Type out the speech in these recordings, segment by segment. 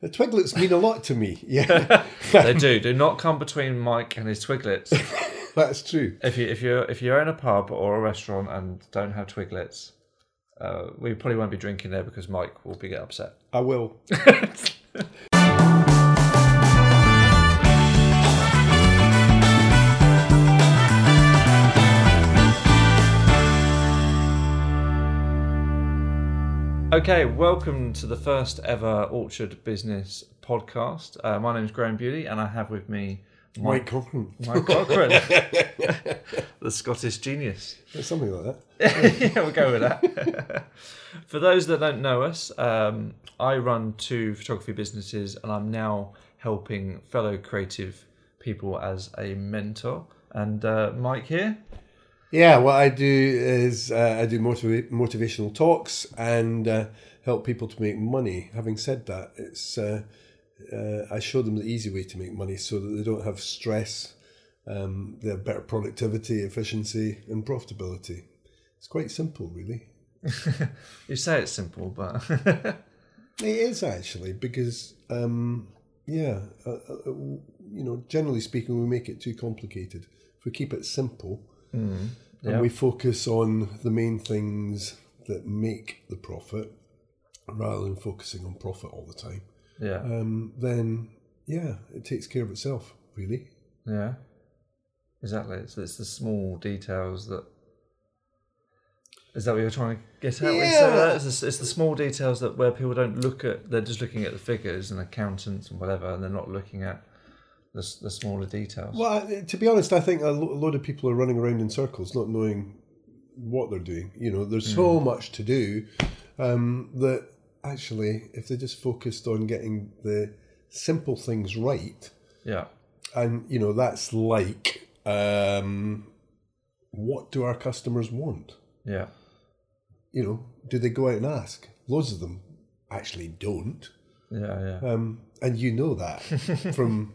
the Twiglets mean a lot to me. Yeah, they do. Do not come between Mike and his Twiglets. that's true. if you if you if you're in a pub or a restaurant and don't have Twiglets, uh, we probably won't be drinking there because Mike will be get upset. I will. Okay, welcome to the first ever Orchard Business podcast. Uh, my name is Graham Beauty, and I have with me Mike Cochran. Mike Cochran, the Scottish genius. Something like that. yeah, we'll go with that. For those that don't know us, um, I run two photography businesses, and I'm now helping fellow creative people as a mentor. And uh, Mike here, Yeah, what I do is uh, I do motiva- motivational talks and uh, help people to make money. Having said that, it's uh, uh, I show them the easy way to make money so that they don't have stress. Um, they have better productivity, efficiency, and profitability. It's quite simple, really. you say it's simple, but It is actually because, um, yeah, uh, uh, you know, generally speaking, we make it too complicated. If we keep it simple yeah. and we focus on the main things that make the profit rather than focusing on profit all the time, yeah, um, then yeah, it takes care of itself, really. yeah, exactly. It's, it's the small details that. Is that what you're trying to get at? say Yeah. It's, the, it's the small details that where people don't look at. They're just looking at the figures and accountants and whatever, and they're not looking at the, the smaller details. Well, to be honest, I think a lo- a load of people are running around in circles, not knowing what they're doing. You know, there's so much to do um, that actually, if they just focused on getting the simple things right, Yeah, and you know, that's like um, what do our customers want? yeah, You know, do they go out and ask? Loads of them actually don't, yeah, yeah. um, and you know that from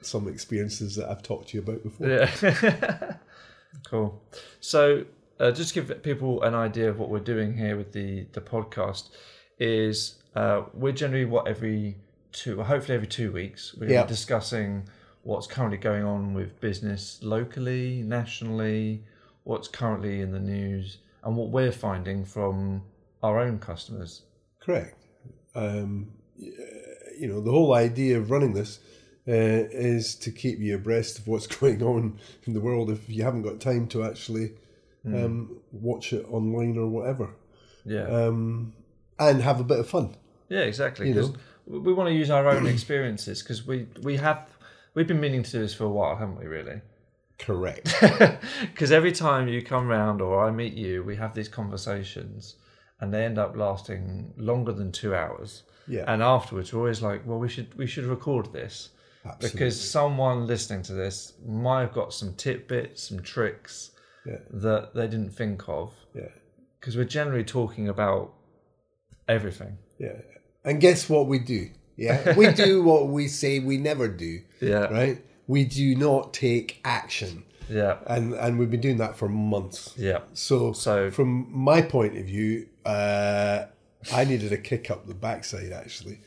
some experiences that I've talked to you about before. Yeah. cool. So, uh, just to give people an idea of what we're doing here with the the podcast is uh, we're generally what every two, well, hopefully every two weeks, we're Yeah. discussing what's currently going on with business locally, nationally, what's currently in the news, and what we're finding from our own customers. Correct. Um, you know, the whole idea of running this uh, is to keep you abreast of what's going on in the world if you haven't got time to actually um, watch it online or whatever. Yeah. Um, and have a bit of fun. Yeah, exactly. Because we want to use our own experiences because we we have we've been meaning to do this for a while, haven't we? Really. Correct. Because every time you come round or I meet you, we have these conversations, and they end up lasting longer than two hours. Yeah. And afterwards, we're always like, "Well, we should we should record this Absolutely. because someone listening to this might have got some tidbits, some tricks Yeah. that they didn't think of." Yeah. Because we're generally talking about everything. Yeah. And guess what we do? Yeah. We do what we say we never do. Yeah. Right? We do not take action. Yeah. And and we've been doing that for months. Yeah. So, So- from my point of view, uh, I needed a kick up the backside actually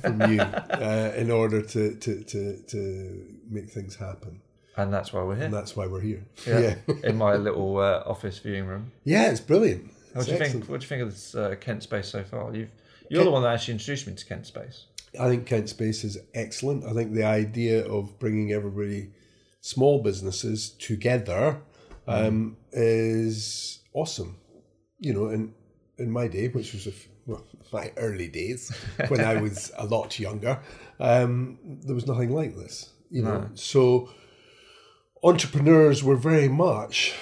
from you uh, in order to, to, to, to make things happen. And that's why we're here. And that's why we're here. Yeah. Yeah. in my little uh, office viewing room. Yeah, it's brilliant. What do you think? What do you think of this uh, Kent Space so far? You've you're the one that actually introduced me to Kent Space. I think Kent Space is excellent. I think the idea of bringing everybody, small businesses together, um, is awesome. You know, in in my day, which was a f my early days when I was a lot younger, um, there was nothing like this. You know, so entrepreneurs were very much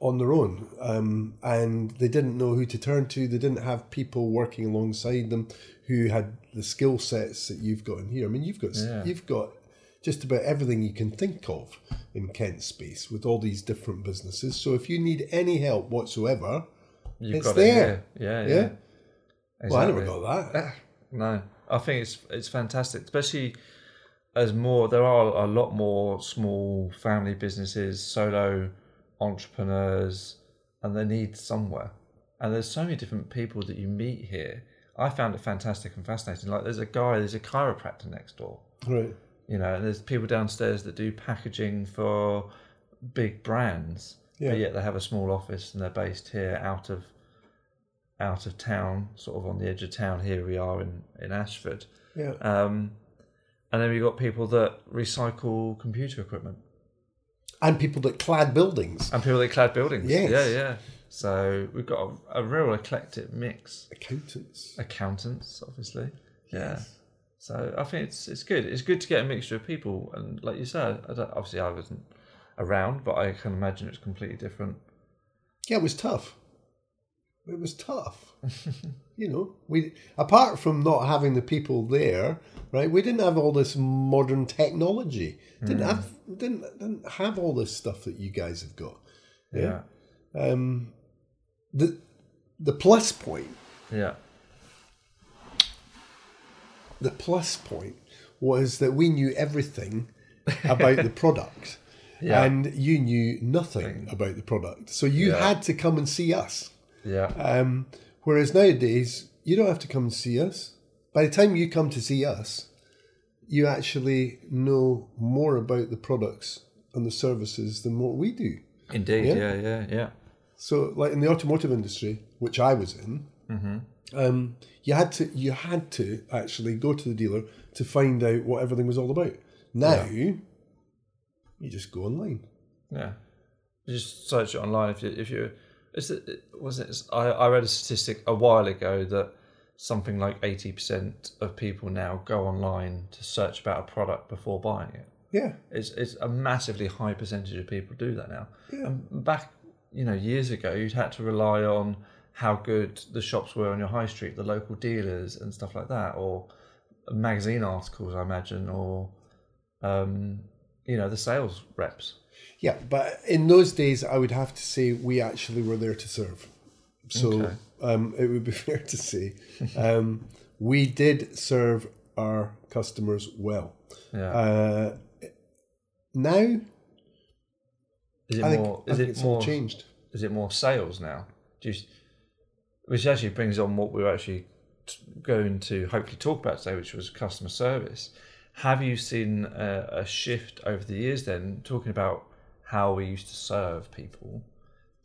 on their own um, and they didn't know who to turn to they didn't have people working alongside them who had the skill sets that you've got in here i mean you've got Yeah. you've got just about everything you can think of in kent space with all these different businesses so if you need any help whatsoever You've It's got there. it. Yeah, yeah. Yeah. Well i never got that No, I think it's it's fantastic, especially as more there are a lot more small family businesses, solo entrepreneurs, and they need somewhere. And there's so many different people that you meet here. I found it fantastic and fascinating. Like there's a guy, there's a chiropractor next door. Right. You know, and there's people downstairs that do packaging for big brands, Yeah. but yet they have a small office and they're based here out of out of town, sort of on the edge of town. Here we are in in Ashford, Yeah. um, and then we've got people that recycle computer equipment And people that clad buildings. and people that clad buildings. Yes. Yeah, yeah. So we've got a, a real eclectic mix. Accountants. Accountants, obviously. Yeah. So I think it's it's good. It's good to get a mixture of people, and like you said, I don't, obviously I wasn't around, but I can imagine it's completely different. Yeah, it was tough. It was tough. you know, we apart from not having the people there, right? We didn't have all this modern technology. Didn't have didn't didn't have all this stuff that you guys have got. Yeah, Um, the the plus point yeah, the plus point was that we knew everything about the product Yeah. and you knew nothing about the product so you Yeah. had to come and see us yeah, um, whereas nowadays you don't have to come and see us by the time you come to see us you actually know more about the products and the services than what we do indeed. Yeah. Yeah, yeah, yeah. So, like in the automotive industry, which I was in, um, you had to you had to actually go to the dealer to find out what everything was all about. Now, you just go online. Yeah, you just search it online if you if you. Is it was it? I I read a statistic a while ago that something like eighty percent of people now go online to search about a product before buying it. Yeah, It's it's a massively high percentage of people do that now. Yeah. And back you know years ago, you'd had to rely on how good the shops were on your high street, the local dealers and stuff like that, or magazine articles, I imagine, or um, you know the sales reps. Yeah. But in those days, I would have to say we actually were there to serve. So Okay. um, it would be fair to say um, we did serve our customers well. Yeah. Uh, now, Is it I think, more? I Is think it it's more? changed. Is it more sales now? You, which actually brings on what we're actually t- going to hopefully talk about today, which was customer service. Have you seen a, a shift over the years? Then talking about how we used to serve people,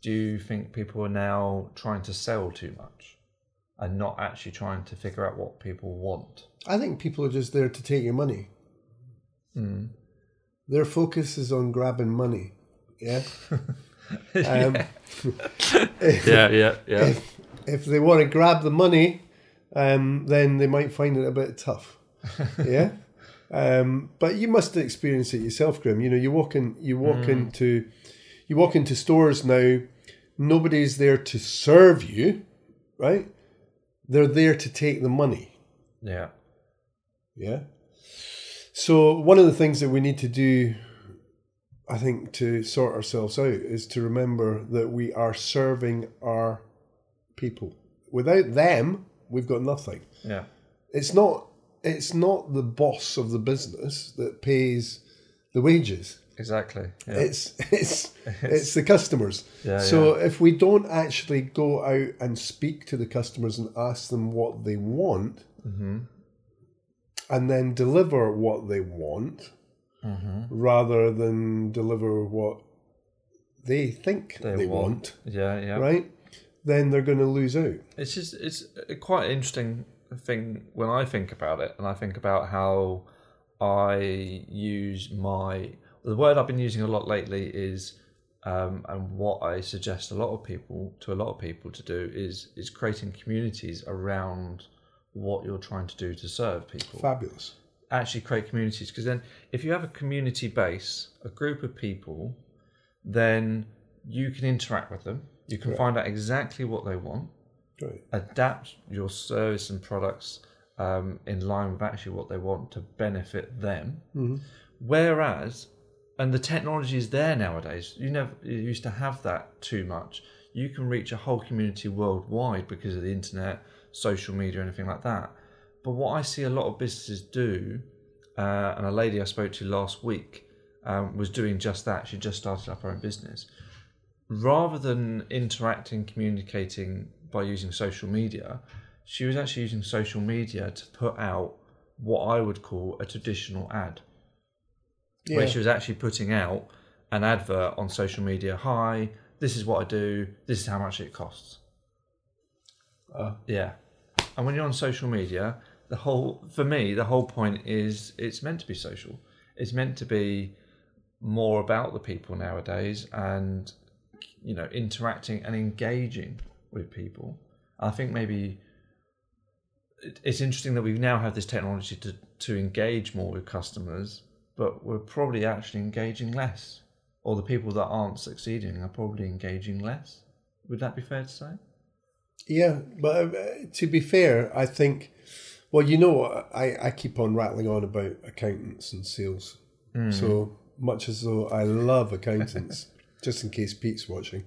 do you think people are now trying to sell too much and not actually trying to figure out what people want? I think people are just there to take your money. Hmm. Their focus is on grabbing money. Yeah. Um, Yeah, yeah, yeah. if, if they want to grab the money, um, then they might find it a bit tough. Yeah. Um, but you must experience it yourself, Graham. You know, you walk in, you walk into, you walk into stores now. Nobody's there to serve you, right? They're there to take the money. yeah. Yeah. So one of the things that we need to do, I think, to sort ourselves out is to remember that we are serving our people. Without them, we've got nothing. Yeah. It's not it's not the boss of the business that pays the wages. Exactly. Yeah. It's it's it's the customers. Yeah, so if we don't actually go out and speak to the customers and ask them what they want, Mm-hmm. and then deliver what they want, Mm-hmm. rather than deliver what they think They they, want. want, yeah, yeah. right? Then they're going to lose out. It's just it's quite interesting thing when I think about it, and I think about how I use my the word I've been using a lot lately is, um, and what I suggest a lot of people to a lot of people to do is is creating communities around what you're trying to do to serve people. Fabulous. actually create communities because then if you have a community base a group of people then you can interact with them. You can find out exactly what they want Right. adapt your service and products um, in line with actually what they want to benefit them. Whereas and the technology is there nowadays you never you used to have that too much. You can reach a whole community worldwide because of the internet social media anything like that. But what i see a lot of businesses do uh, and a lady i spoke to last week um, was doing just that. She just started up her own business. Rather than interacting communicating by using social media she was actually using social media to put out what I would call a traditional ad, where she was actually putting out an advert on social media. Hi, this is what I do. This is how much it costs. Ah. Yeah, and when you're on social media, the whole for me the whole point is it's meant to be social. It's meant to be more about the people nowadays and you know interacting and engaging with people. I think maybe it's interesting that we now have this technology to to engage more with customers, but we're probably actually engaging less, or the people that aren't succeeding are probably engaging less. Would that be fair to say? Yeah, but uh, to be fair, I think, well, you know, I, I keep on rattling on about accountants and sales. So much as though I love accountants, just in case Pete's watching.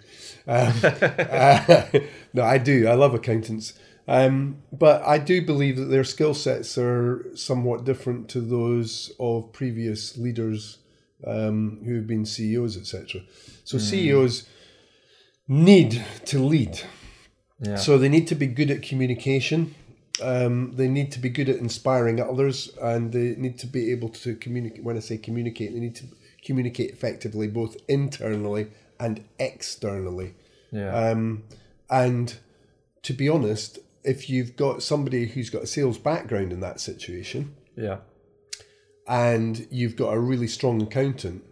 Um, uh, no, I do. I love accountants. Um, but I do believe that their skill sets are somewhat different to those of previous leaders um, who have been CEOs, etc. So CEOs need to lead. Yeah. So they need to be good at communication. Um, they need to be good at inspiring others, and they need to be able to communicate. When I say communicate, they need to communicate effectively, both internally and externally. yeah. Um, and to be honest, if you've got somebody who's got a sales background in that situation, yeah. and you've got a really strong accountant,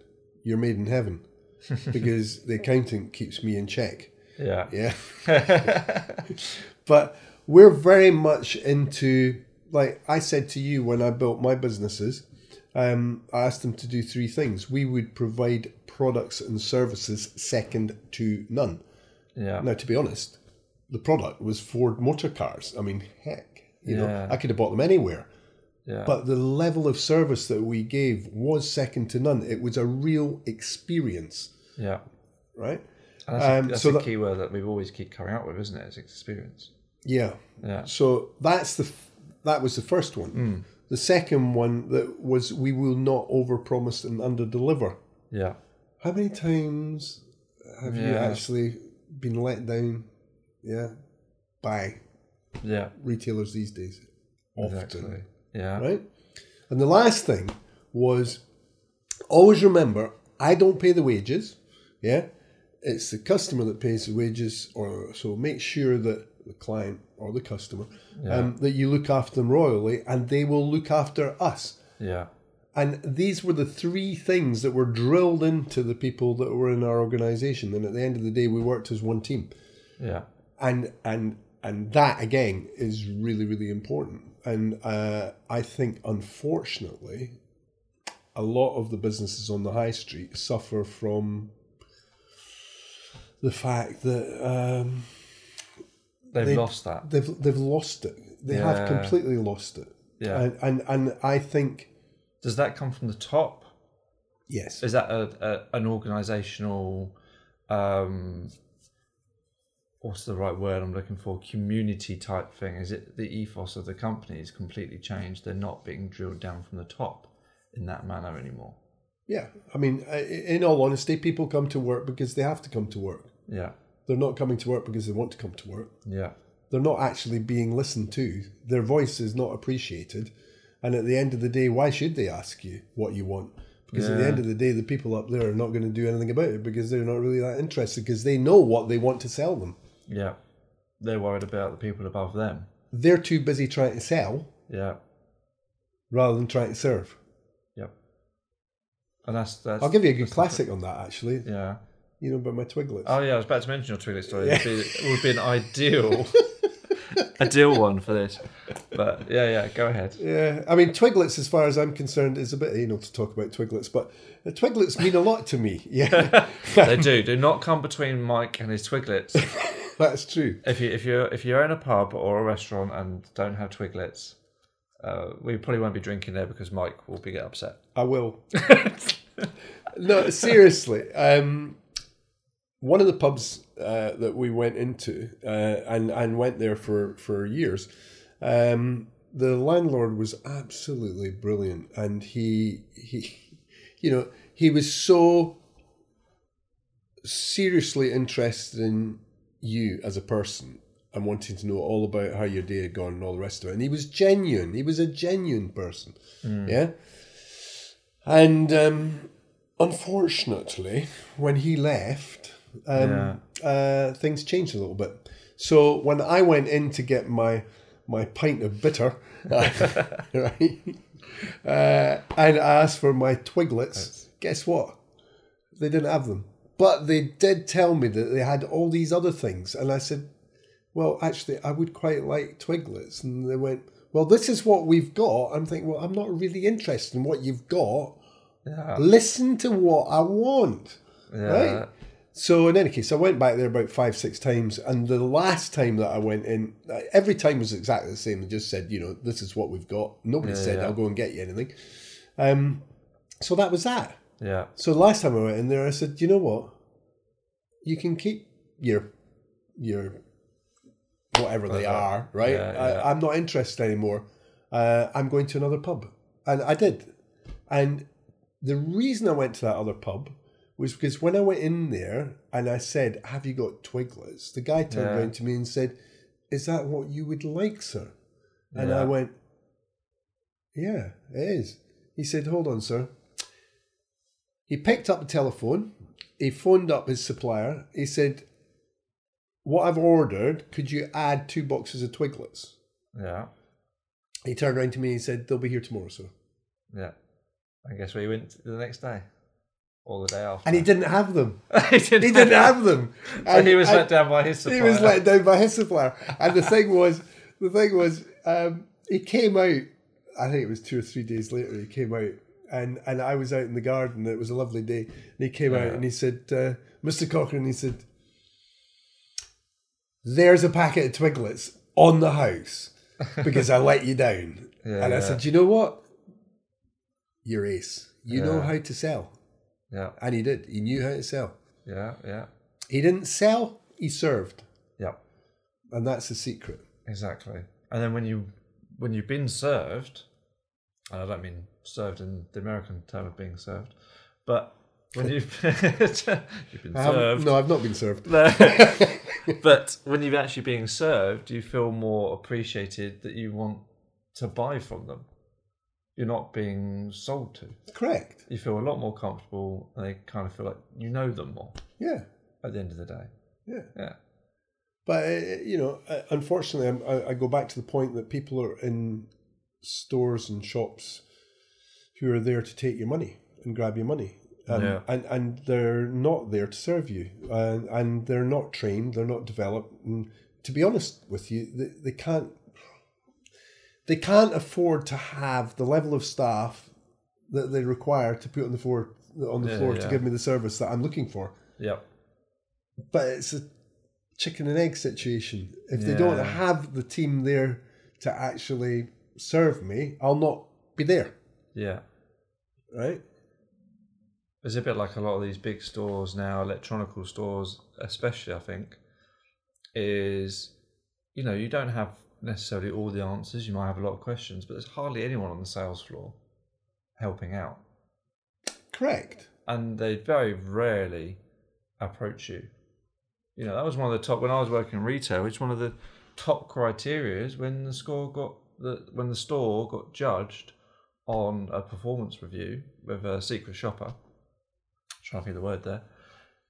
you're made in heaven, because the accountant keeps me in check. Yeah. Yeah. but we're very much into, like I said to you when I built my businesses, um, I asked them to do three things. We would provide products and services second to none. Yeah. Now, to be honest, the product was Ford motor cars. I mean, heck, you know, I could have bought them anywhere. Yeah. But the level of service that we gave was second to none. It was a real experience, yeah. right? And that's, a, Um, that's so a that- key word that we've always keep coming out with, isn't it? It's experience. Yeah. Yeah. So that's the that was the first one. The second one that was we will not overpromise and underdeliver. Yeah. How many times have you actually been let down? Yeah, by Yeah. retailers these days. Often, Exactly. Yeah. right? And the last thing was always remember I don't pay the wages. Yeah, it's the customer that pays the wages, or so make sure that the client or the customer um, that you look after them royally, and they will look after us. Yeah. And these were the three things that were drilled into the people that were in our organization. And at the end of the day, we worked as one team Yeah. and and and that again is really really important and uh, i think unfortunately a lot of the businesses on the high street suffer from the fact that um, They've They- lost that. they've they've lost it they have completely lost it Yeah. and, and and i think Does that come from the top? yes Is that a, a an organizational um what's the right word I'm looking for? Community type thing. Is it the ethos of the company is completely changed? They're not being drilled down from the top in that manner anymore. yeah i mean in all honesty people come to work because they have to come to work Yeah. They're not coming to work because they want to come to work Yeah. they're not actually being listened to. Their voice is not appreciated. And at the end of the day, why should they ask you what you want? Because at the end of the day, the people up there are not going to do anything about it because they're not really that interested because they know what they want to sell them. Yeah. They're worried about the people above them. They're too busy trying to sell Yeah. rather than trying to serve. Yep. And that's that's I'll give you a good classic on that, actually. Yeah. You know about my twiglets. Oh yeah, I was about to mention your Twiglet story. It would be, it would be an ideal, ideal one for this. But yeah, yeah, go ahead. Yeah, I mean, twiglets, as far as I'm concerned, is a bit anal to talk about twiglets, but uh, twiglets mean a lot to me. Yeah, They do. Do not come between Mike and his Twiglets. that's true. If you if you if you're in a pub or a restaurant and don't have Twiglets, uh, we probably won't be drinking there because Mike will be get upset. I will. no, seriously. Um, one of the pubs uh, that we went into uh, and and went there for for years, um, the landlord was absolutely brilliant, and he he, you know, he was so seriously interested in you as a person and wanting to know all about how your day had gone and all the rest of it. And he was genuine. He was a genuine person. Yeah. And um, unfortunately, when he left, um, uh, things changed a little bit. So when I went in to get my my pint of bitter, right, uh, and I asked for my twiglets, guess what? They didn't have them. But they did tell me that they had all these other things. And I said, well, actually, I would quite like twiglets. And they went, well, this is what we've got. I'm thinking, well, I'm not really interested in what you've got. Yeah. Listen to what I want. Yeah. Right? So in any case, I went back there about five, six times, and the last time that I went in, every time was exactly the same. They just said, you know, this is what we've got. Nobody Yeah, said yeah. I'll go and get you anything. Um, so that was that. Yeah. So the last time I went in there, I said, you know what? You can keep your your whatever they are, right? Yeah. I, I'm not interested anymore. Uh, I'm going to another pub, and I did. And the reason I went to that other pub was because when I went in there and I said, "Have you got twiglets?" The guy turned Yeah. around to me and said, "Is that what you would like, sir?" And I went, "Yeah, it is." He said, "Hold on, sir." He picked up the telephone. He phoned up his supplier. He said, "What I've ordered, could you add two boxes of twiglets?" Yeah. He turned around to me and he said, "They'll be here tomorrow, sir." Yeah. I guess where you went the next day or the day after. And he didn't have them. he didn't, He didn't have them. So And- he was and- let down by his supplier. He was let down by his supplier. And the thing was, the thing was, um, he came out. I think it was two or three days later. He came out, and and I was out in the garden. It was a lovely day, and he came out and he said, uh, "Mr. Cochrane," he said, "There's a packet of Twiglets on the house because I let you down." Yeah, and I yeah. said, "You know what? You're ace. You know how to sell." Yeah. And he did. He knew how to sell. Yeah. Yeah. He didn't sell. He served, Yeah. and that's the secret. Exactly. And then when you when you've been served, and I don't mean served in the American term of being served, but when you've you've been served. No, I've not been served. but when you're actually being served, you feel more appreciated that you want to buy from them. You're not being sold to. Correct. You feel a lot more comfortable, and they kind of feel like you know them more Yeah, at the end of the day. yeah. Yeah. But uh, you know, uh, unfortunately, I, I go back to the point that people are in stores and shops who are there to take your money and grab your money. Um, Yeah. and, and they're not there to serve you, and, and they're not trained, they're not developed. And to be honest with you, they, they can't they can't afford to have the level of staff that they require to put on the floor on the Yeah, floor to give me the service that I'm looking for. Yep. But it's a chicken and egg situation. If they don't have the team there to actually serve me, I'll not be there. Yeah. Right? It's a bit like a lot of these big stores now, electronical stores, especially, I think, is, you know, you don't have necessarily all the answers. You might have a lot of questions, but there's hardly anyone on the sales floor helping out. Correct. And they very rarely approach you. You know, that was one of the top, when I was working in retail, it's one of the top criteria is when the score got, the, when the store got judged on a performance review with a secret shopper trying to think of the word there,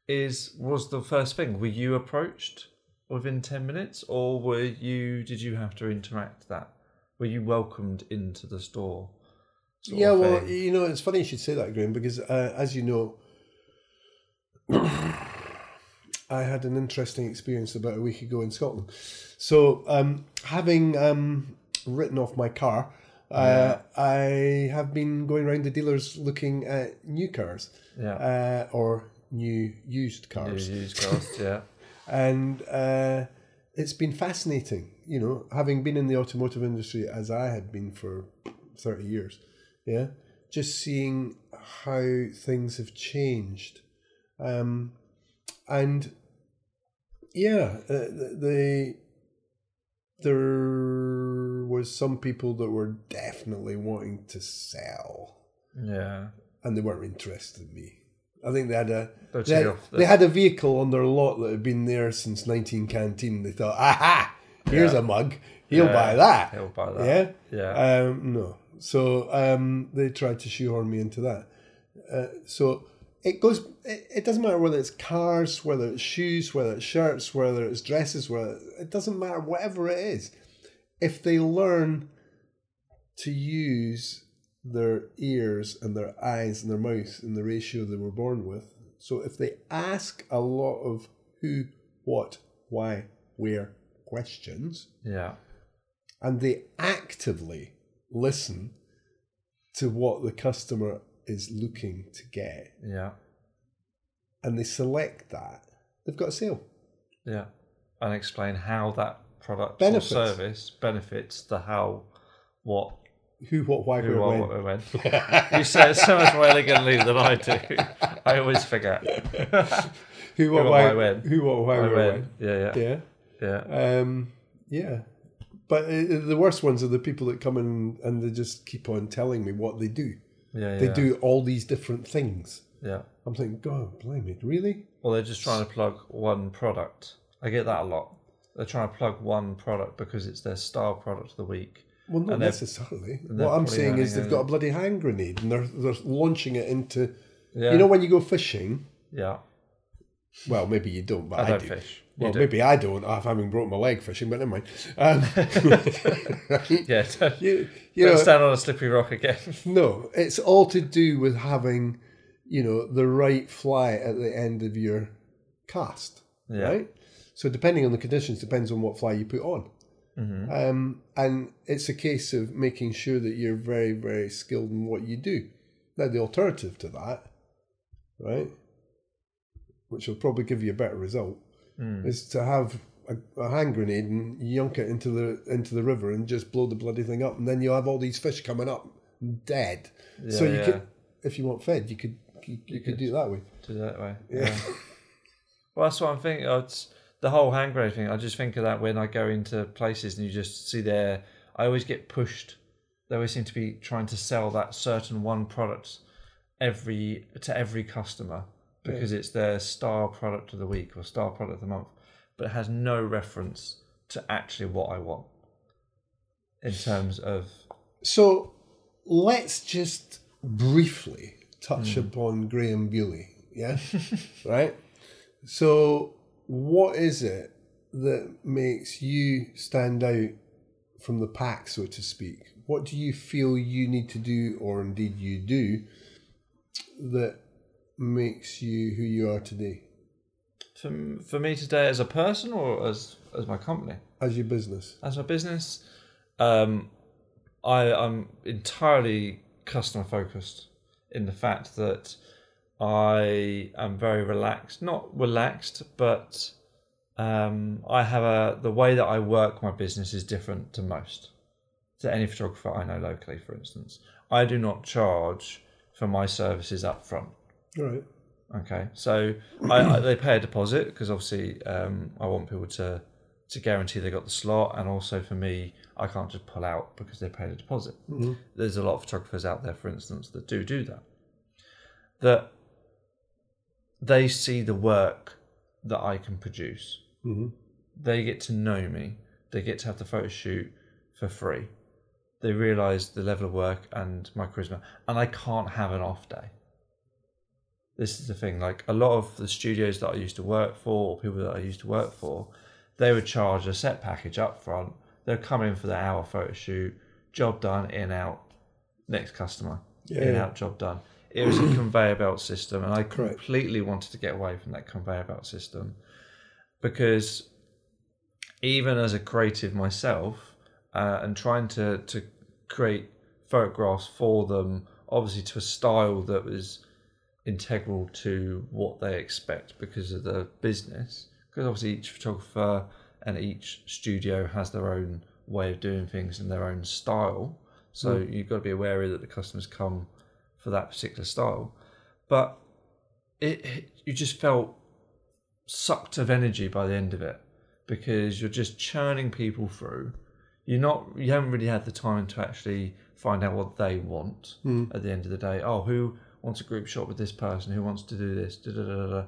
is was the first thing. Were you approached within ten minutes, or were you? Did you have to interact that? Were you welcomed into the store? yeah, well, thing? you know, it's funny you should say that, Graham, because uh, as you know, I had an interesting experience about a week ago in Scotland. So, um, having um, written off my car, uh, I have been going around the dealers looking at new cars yeah, uh, or new used cars. use cost, yeah, and uh, it's been fascinating. You know, having been in the automotive industry as I had been for thirty years, yeah, just seeing how things have changed, um, and yeah, uh, the there was some people that were definitely wanting to sell yeah, and they weren't interested in me. I think they had a they had, they had a vehicle on their lot that had been there since 19 canteen. They thought, aha, here's Yeah. a mug. He'll Yeah, buy that. he'll buy that. Yeah. Yeah. Um, no. So um, they tried to shoehorn me into that. Uh, so it goes. It, it doesn't matter whether it's cars, whether it's shoes, whether it's shirts, whether it's dresses. Whether it doesn't matter. Whatever it is, if they learn to use their ears and their eyes and their mouth in the ratio they were born with. So if they ask a lot of who, what, why, where questions, Yeah. and they actively listen to what the customer is looking to get Yeah. and they select that, they've got a sale. Yeah. And explain how that product Benefits. or service benefits the how, what, Who, what, why, who, where, when. what, when. you say it so much more elegantly than I do. I always forget. Who, what, what, why, when. Who, what, why, I where, went. when. Yeah, yeah, Yeah. yeah. Um, yeah. But uh, the worst ones are the people that come in and they just keep on telling me what they do. Yeah, They yeah. do all these different things. Yeah. I'm thinking, God, blimey, really? Well, they're just trying to plug one product. I get that a lot. They're trying to plug one product because it's their style product of the week. Well, not And necessarily. What I'm saying is they've got a bloody hand grenade and they're they're launching it into. Yeah. You know when you go fishing. Yeah. Well, maybe you don't, but I I, don't do. fish. You Well, do. maybe I don't. I've having broken my leg fishing, but never mind. Um, Yeah. Don't, you, you don't know, stand on a slippery rock again. no, it's all to do with having, you know, the right fly at the end of your cast, Yeah. right? So depending on the conditions, depends on what fly you put on. Mm-hmm. Um, and it's a case of making sure that you're very, very skilled in what you do. Now, the alternative to that, right, which will probably give you a better result, Mm. is to have a, a hand grenade and yunk it into the into the river and just blow the bloody thing up, and then you'll have all these fish coming up dead. so you yeah. could, if you want fed, you could you, you could could. do it that way. Do that way. Yeah. Well, that's what I'm thinking. It's the whole hand grenade thing. I just think of that when I go into places and you just see there. I always get pushed. They always seem to be trying to sell that certain one product every to every customer because it's their star product of the week or star product of the month, but it has no reference to actually what I want in terms of So let's just briefly touch Hmm. upon Graham Bewley. Yeah. right. So, what is it that makes you stand out from the pack, so to speak? What do you feel you need to do, or indeed you do, that makes you who you are today for, for me today as a person or as as my company. as your business? as my business, um, I, I'm entirely customer focused in the fact that I am very relaxed. Not relaxed, but um, I have a the way that I work my business is different to most. To any photographer I know locally, for instance, I do not charge for my services up front. Right. Okay, so I, I, they pay a deposit because obviously um, I want people to to guarantee they got the slot, and also for me, I can't just pull out because they paid a deposit. There's a lot of photographers out there, for instance, that do do that. That they see the work that I can produce. Mm-hmm. They get to know me. They get to have the photo shoot for free. They realise the level of work and my charisma, and I can't have an off day this is the thing like a lot of the studios that i used to work for or people that i used to work for they would charge a set package up front They'll come in for the hour photo shoot job done in out next customer in out job done it was a conveyor belt system and i Correct. completely wanted to get away from that conveyor belt system because even as a creative myself uh, and trying to, to create photographs for them obviously to a style that was integral to what they expect because of the business. Because obviously each photographer and each studio has their own way of doing things and their own style. So you've got to be aware that the customers come for that particular style. But it, it you just felt sucked of energy by the end of it because you're just churning people through. You're not you haven't really had the time to actually find out what they want hmm. at the end of the day. Oh, who wants a group shot with this person, who wants to do this, da da. da.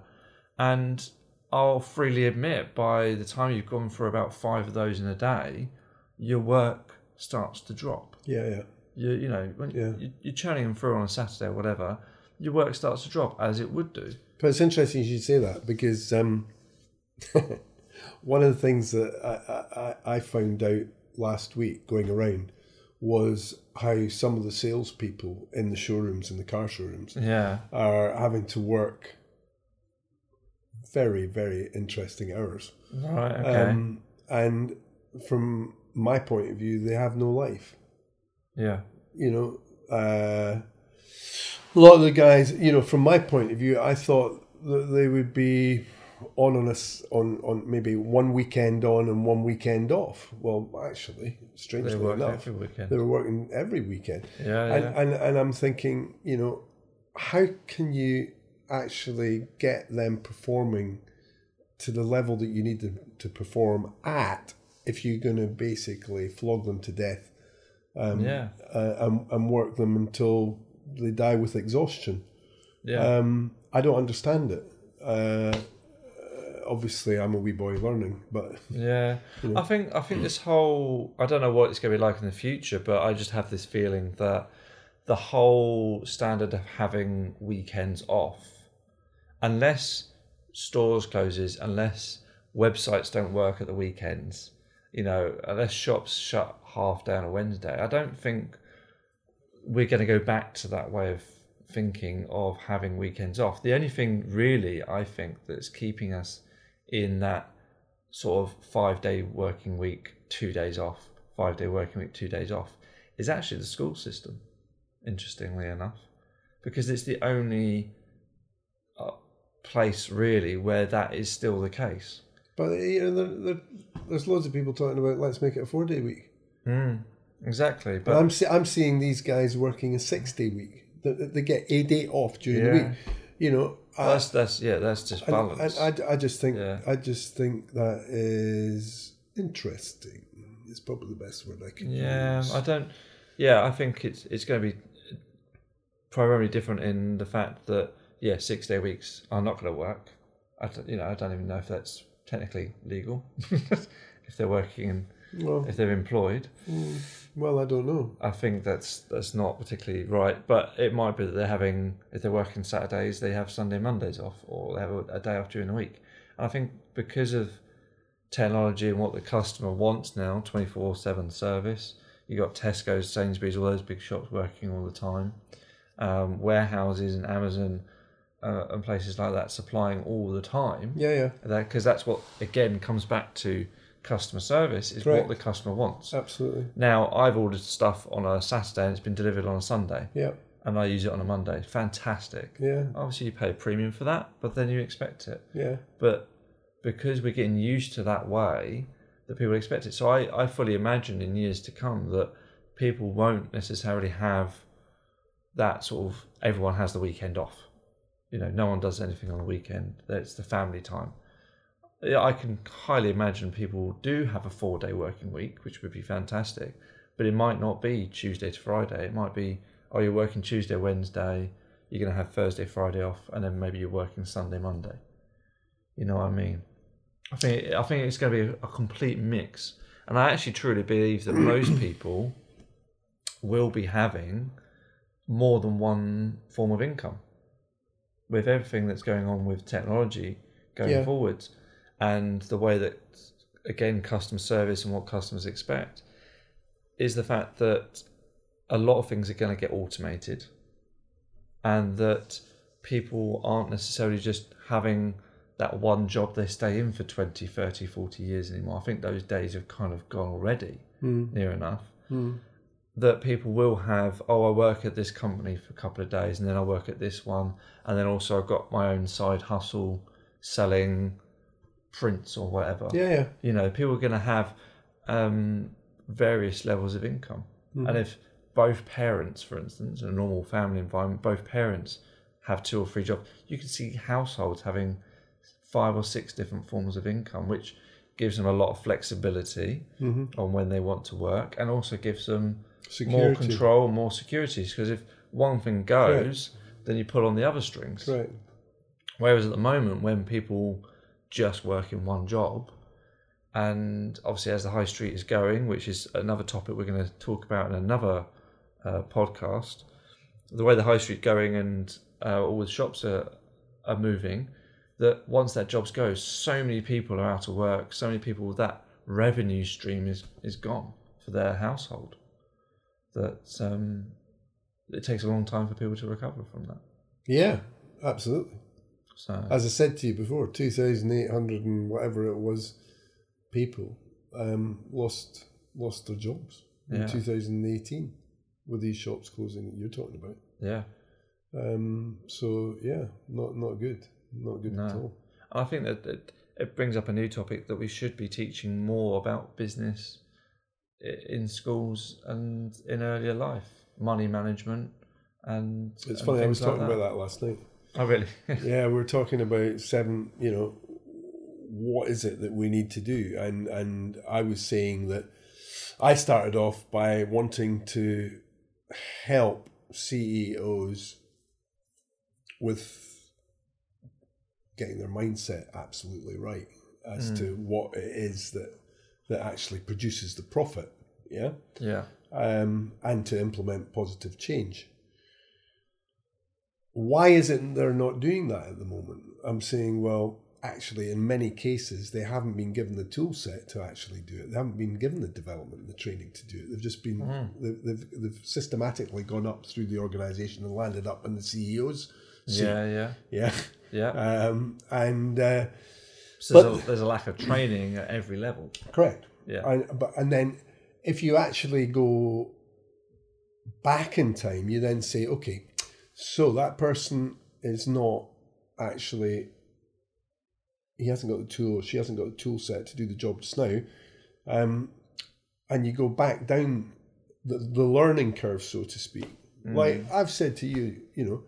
And I'll freely admit, by the time you've gone for about five of those in a day, your work starts to drop. Yeah, yeah. You you know when Yeah. you- you're churning them through on a Saturday or whatever, your work starts to drop as it would do. But it's interesting you should say that because um, one of the things that I, I, I found out last week going around was how some of the salespeople in the showrooms, in the car showrooms, Yeah, are having to work very, very interesting hours. right. Okay. Um, and from my point of view, they have no life. Yeah, You know, uh, a lot of the guys, you know, from my point of view, I thought that they would be on on us on on maybe one weekend on and one weekend off. Well, actually, they strangely work enough, every weekend. they were working every weekend. Yeah, yeah. And, and and I'm thinking, you know, how can you actually get them performing to the level that you need them to perform at if you're going to basically flog them to death um, yeah, uh, and, and work them until they die with exhaustion? yeah. Um, I don't understand it. Uh, obviously, I'm a wee boy learning, but Yeah, I think I think this whole I don't know what it's going to be like in the future, but I just have this feeling that the whole standard of having weekends off, unless stores closes, unless websites don't work at the weekends, you know, unless shops shut half on a Wednesday, I don't think we're going to go back to that way of thinking of having weekends off. The only thing really I think that's keeping us in that sort of five day working week, two days off, five day working week, two days off, is actually the school system, interestingly enough, because it's the only uh, place really where that is still the case. But you know, there, there, there's loads of people talking about let's make it a four day week. Mm, exactly. But But I'm see, I'm seeing these guys working a six day week. They, they get a day off during the week. You know, I, that's, that's, yeah, that's just balance. and I, I just think Yeah. I just think that is interesting. It's probably the best word I can Yeah, use. I don't. Yeah, I think it's it's going to be primarily different in the fact that yeah, six day weeks are not going to work. I don't, you know I don't even know if that's technically legal if they're working and well, if they're employed. mm, well, I don't know. I think that's that's not particularly right, but it might be that they're having if they're working Saturdays, they have Sunday, Mondays off, or they have a, a day off during the week. And I think because of technology and what the customer wants now, twenty four seven service, you got Tesco's, Sainsbury's, all those big shops working all the time, um, warehouses and Amazon uh, and places like that supplying all the time Yeah, yeah, that because that's what again comes back to customer service is Correct. what the customer wants. absolutely. Now I've ordered stuff on a Saturday and it's been delivered on a Sunday, Yeah, and I use it on a Monday. Fantastic. yeah, Obviously, you pay a premium for that, but then you expect it. yeah. But because we're getting used to that way, that people expect it. So I, I fully imagine in years to come that people won't necessarily have that sort of everyone has the weekend off. You know, no one does anything on the weekend. It's the family time. Yeah, I can highly imagine people do have a four day working week, which would be fantastic. But it might not be Tuesday to Friday. It might be, oh, you're working Tuesday, Wednesday, you're going to have Thursday, Friday off, and then maybe you're working Sunday, Monday. You know what I mean? I think I think it's going to be a complete mix, and I actually truly believe that most people will be having more than one form of income with everything that's going on with technology going Yeah. forwards, and the way that again customer service and what customers expect is the fact that a lot of things are going to get automated and that people aren't necessarily just having that one job they stay in for 20 30 40 years anymore i think those days have kind of gone already Mm, near enough mm. That people will have oh i work at this company for a couple of days and then i work at this one and then also i've got my own side hustle selling prints or whatever Yeah, yeah. you know people are going to have um, various levels of income Mhm. and if both parents for instance in a normal family environment both parents have two or three jobs you can see households having five or six different forms of income which gives them a lot of flexibility Mhm. on when they want to work and also gives them Security. more control more security because if one thing goes then you pull on the other strings. Right. Whereas at the moment, when people just work in one job, and obviously as the high street is going, which is another topic we're going to talk about in another uh, podcast, the way the high street going and uh, all the shops are are moving, that once that jobs go, so many people are out of work, so many people that revenue stream is is gone for their household. That um, it takes a long time for people to recover from that. Yeah, absolutely. So As I said to you before, 2,800 and whatever it was people um, lost lost their jobs in 2018 with these shops closing that you're talking about. yeah. Um, so yeah, not not good, not good at all. I think that it, it brings up a new topic that we should be teaching more about business in schools and in earlier life, money management, and It's and funny. I was like talking about that last night. Oh, really? yeah, we were talking about seven. You know, what is it that we need to do? And and I was saying that I started off by wanting to help CEOs with getting their mindset absolutely right as to hmm. what it is that that actually produces the profit. Yeah yeah, um, and to implement positive change. Why is it they're not doing that at the moment? I'm saying, well, actually, in many cases, they haven't been given the tool set to actually do it. They haven't been given the development and the training to do it. They've just been, they've, they've, they've systematically gone up through the organization and landed up in the CEOs. yeah, yeah, Yeah. yeah. Um, and uh, so there's, a, there's a lack of training at every level. Correct. Yeah. And, but and then if you actually go back in time, you then say, okay, so that person is not actually he hasn't got the tool, she hasn't got the tool set to do the job just now. Um, and you go back down the, the learning curve, so to speak. Like I've said to you, you know,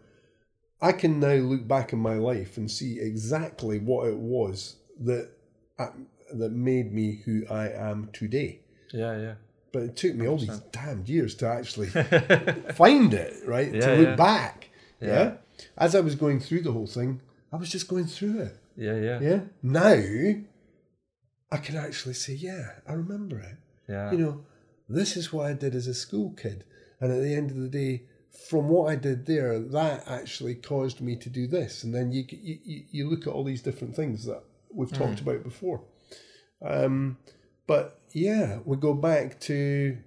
I can now look back in my life and see exactly what it was that uh, that made me who I am today. Yeah, yeah. But it took me all these damned years to actually find it, right? Yeah, to look yeah. back. Yeah. Yeah. As I was going through the whole thing, I was just going through it. Yeah, yeah, Yeah. Now I can actually say, yeah, I remember it. yeah. You know, this is what I did as a school kid. And at the end of the day, from what I did there, that actually caused me to do this. And then you, you- you look at all these different things that we've talked about before. Um, but yeah, we go back to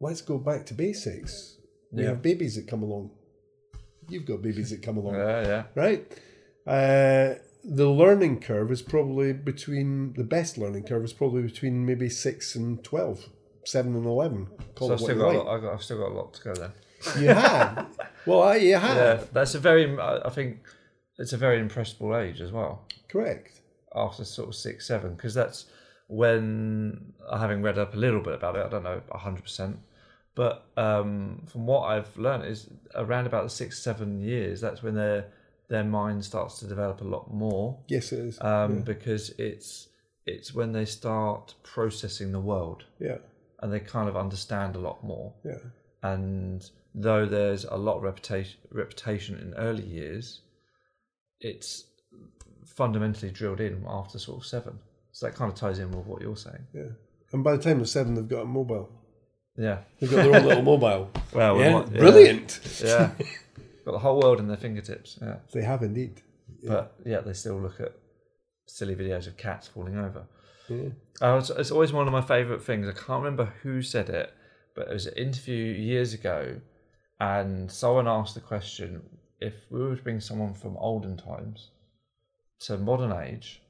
let's go back to basics. We Yeah. have babies that come along. You've got babies that come along yeah, yeah. right? Uh, the learning curve is probably between the best learning curve is probably between maybe six and twelve, seven and eleven. Call So I've still got, a lot, I've, got, I've still got a lot to go then. You have. well, I, you have. Yeah, that's a very. I I think it's a very impressionable age as well. Correct. After sort of six, seven, because that's when having read up a little bit about it. I don't know hundred percent, but um, from what I've learned is around about the six, seven years. That's when their their mind starts to develop a lot more. Yes, it is. Um, because it's it's when they start processing the world yeah. and they kind of understand a lot more. Yeah. and though there's a lot of reputation reputation in early years, it's fundamentally drilled in after sort of seven. So that kind of ties in with what you're saying. Yeah. And by the time they're seven, they've got a mobile. Yeah. They've got their own little mobile. Well, Yeah. yeah. Brilliant. Yeah. Got the whole world in their fingertips. Yeah. They have indeed. But yeah, they still look at silly videos of cats falling over. Yeah. Uh, it's, it's always one of my favourite things. I can't remember who said it, but it was an interview years ago, and someone asked the question: if we were to bring someone from olden times to modern age,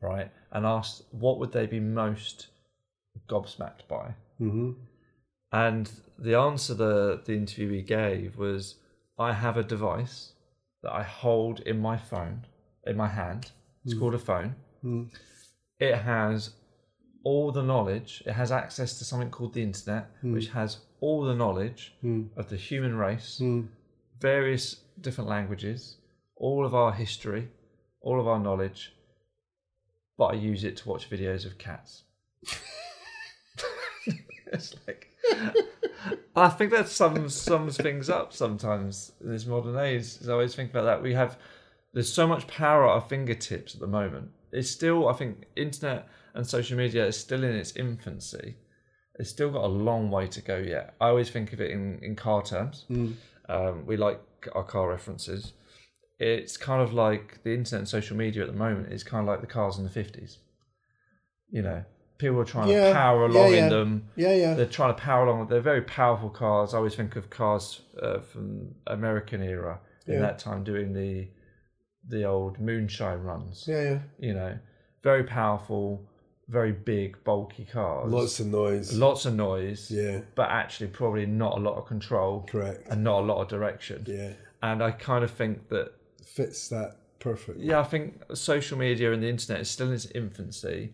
right, and asked what would they be most gobsmacked by, hmm and the answer the the interviewee gave was, "I have a device that I hold in my phone, in my hand. It's called a phone." Mm. it has all the knowledge. It has access to something called the internet, which has all the knowledge Mm. of the human race, Mm. various different languages, all of our history, all of our knowledge. But I use it to watch videos of cats. it's like, I think that sums sums things up sometimes in this modern age. I always think about that. We have there's so much power at our fingertips at the moment. It's still, I think, internet and social media is still in its infancy. It's still got a long way to go yet. I always think of it in, in car terms. Um, we like our car references. It's kind of like the internet and social media at the moment is kind of like the cars in the 50s. You know, people are trying Yeah, to power along yeah. in them Yeah, yeah. they're trying to power along. They're very powerful cars. I always think of cars uh, from American era in that time doing the the old moonshine runs. yeah, yeah. You know, very powerful, very big, bulky cars. Lots of noise. lots of noise. Yeah, But actually, probably not a lot of control correct. and not a lot of direction. Yeah, And I kind of think that fits that perfect. yeah, I think social media and the internet is still in its infancy.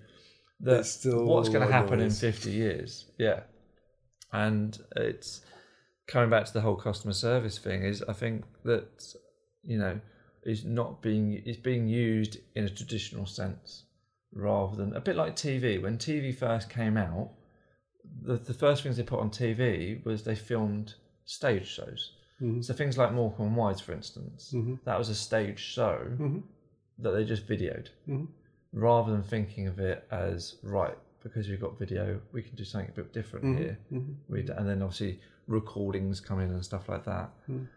That It's still what's going to happen in 50 years? Yeah. And it's coming back to the whole customer service thing is I think that, you know, is not being is being used in a traditional sense rather than a bit like TV. When TV first came out, the, the first things they put on TV was they filmed stage shows. Mhm. So things like Morecambe and Wise, for instance, Mhm. that was a stage show Mhm. that they just videoed, Mhm. rather than thinking of it as right because we've got video, we can do something a bit different Mhm. here. Mhm. We and then obviously recordings come in and stuff like that. And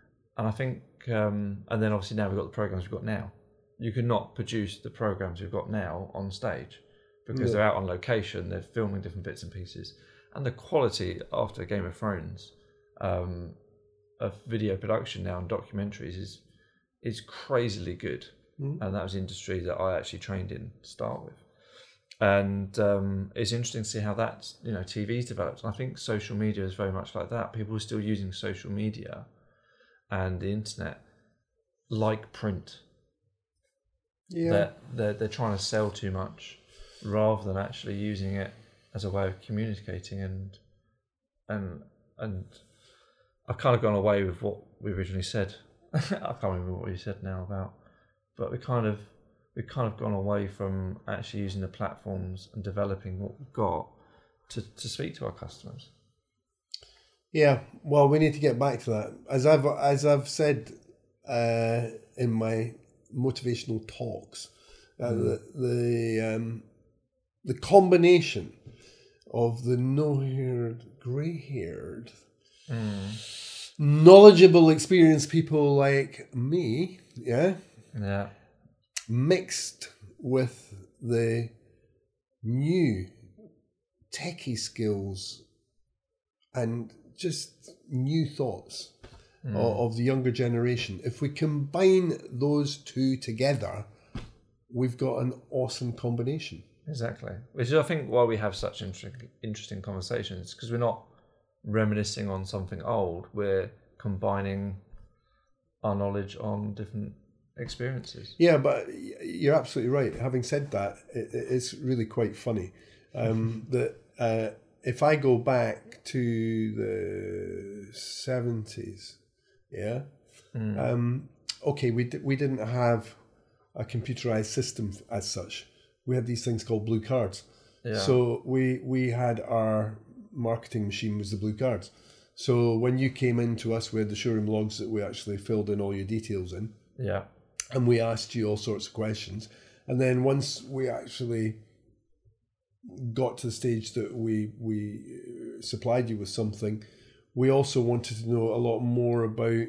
I think, um, and then obviously now we've got the programs we've got now. You cannot produce the programs we've got now on stage because No. they're out on location, they're filming different bits and pieces, and the quality after Game of Thrones um, of video production now and documentaries is is crazily good, Mm. and that was the industry that I actually trained in to start with. And um, it's interesting to see how that you know TV's developed. And I think social media is very much like that. People are still using social media and the internet like print. Yeah, They're, they're they're trying to sell too much rather than actually using it as a way of communicating and and and I've kind of gone away with what we originally said. I can't remember what we said now about, but we kind of we've kind of gone away from actually using the platforms and developing what we've got to, to speak to our customers. yeah. Well, we need to get back to that. As I've as I've said uh, in my motivational talks, uh, the the um, the combination of the no-haired, grey-haired, knowledgeable, experienced people like me, yeah, Yeah, mixed with the new techie skills and just new thoughts o- mm. of, the younger generation. If we combine those two together, we've got an awesome combination. exactly. Which is, I think, why we have such interesting interesting conversations because we're not reminiscing on something old. We're combining our knowledge on different experiences. Yeah, but you're absolutely right. Having said that, it, it- it's really quite funny um, that uh, if I go back to the seventies, yeah, um, okay, we d- we didn't have a computerized system as such. We had these things called blue cards. Yeah. So we we had our marketing machine was the blue cards. So when you came in to us, we had the showroom logs that we actually filled in all your details in Yeah, and we asked you all sorts of questions. And then once we actually got to the stage that we we uh, supplied you with something, we also wanted to know a lot more about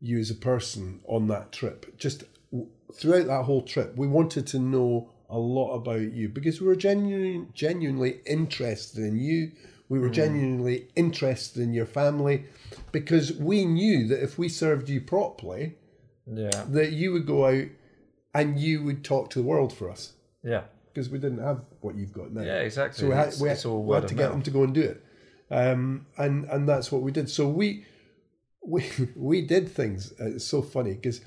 you as a person on that trip. Just throughout that whole trip, we wanted to know a lot about you because we were genuinely genuinely interested in you. We were genuinely interested in your family because we knew that if we served you properly, yeah, that you would go out and you would talk to the world for us yeah, because we didn't have what you've got now. yeah. Exactly. So we had, it's, we had, we had to get mouth. them to go and do it, um, and and that's what we did. So we we we did things. Uh, It's so funny because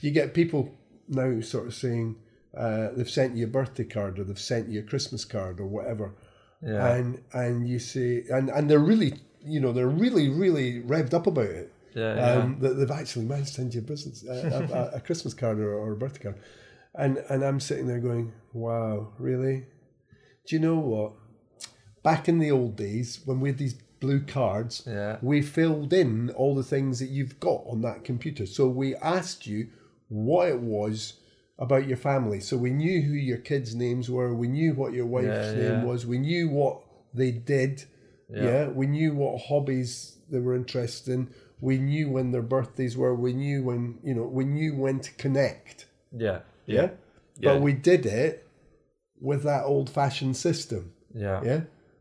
you get people now sort of saying uh, they've sent you a birthday card or they've sent you a Christmas card or whatever, Yeah. and and you say and and they're really you know they're really really revved up about it Yeah, yeah. um, that they've actually managed to send you a business a, a, a Christmas card or, or a birthday card, and and I'm sitting there going, wow, really? Do you know what? Back in the old days when we had these blue cards, Yeah. we filled in all the things that you've got on that computer. So we asked you what it was about your family. So we knew who your kids' names were. We knew what your wife's Yeah, name was. We knew what they did. Yeah. Yeah. We knew what hobbies they were interested in. We knew when their birthdays were. We knew when, you know, we knew when to connect. Yeah. Yeah. Yeah. But we did it with that old fashioned system. Yeah. Yeah.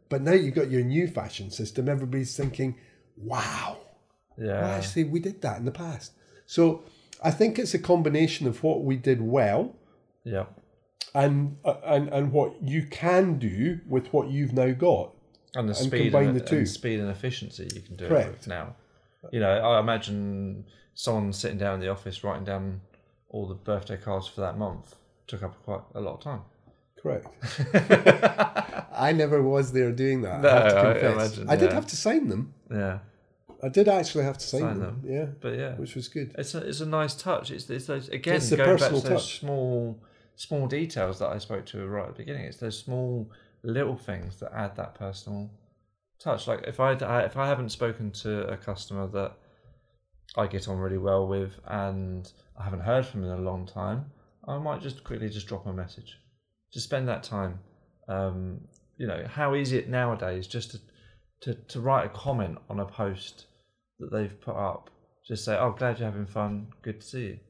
But now you've got your new fashion system. Everybody's thinking, wow, Yeah. well, actually, we did that in the past. So I think it's a combination of what we did well Yeah. and uh, and and what you can do with what you've now got. And the and speed and, the two. and speed and efficiency you can do it with now. You know, I imagine someone sitting down in the office writing down all the birthday cards for that month took up quite a lot of time. Correct. I never was there doing that. No, I have to I imagine, I did yeah. have to sign them. Yeah. I did actually have to sign, Sign them. them. Yeah, But yeah. which was good. It's a, it's a nice touch. It's, it's those again It's going back to those touch. small small details that I spoke to right at the beginning. It's those small little things that add that personal touch. Like if I if I haven't spoken to a customer that I get on really well with and I haven't heard from in a long time, I might just quickly just drop a message. Just spend that time. Um, you know how easy it nowadays just to, to to write a comment on a post that they've put up. Just say, "Oh, glad you're having fun. Good to see you." Sort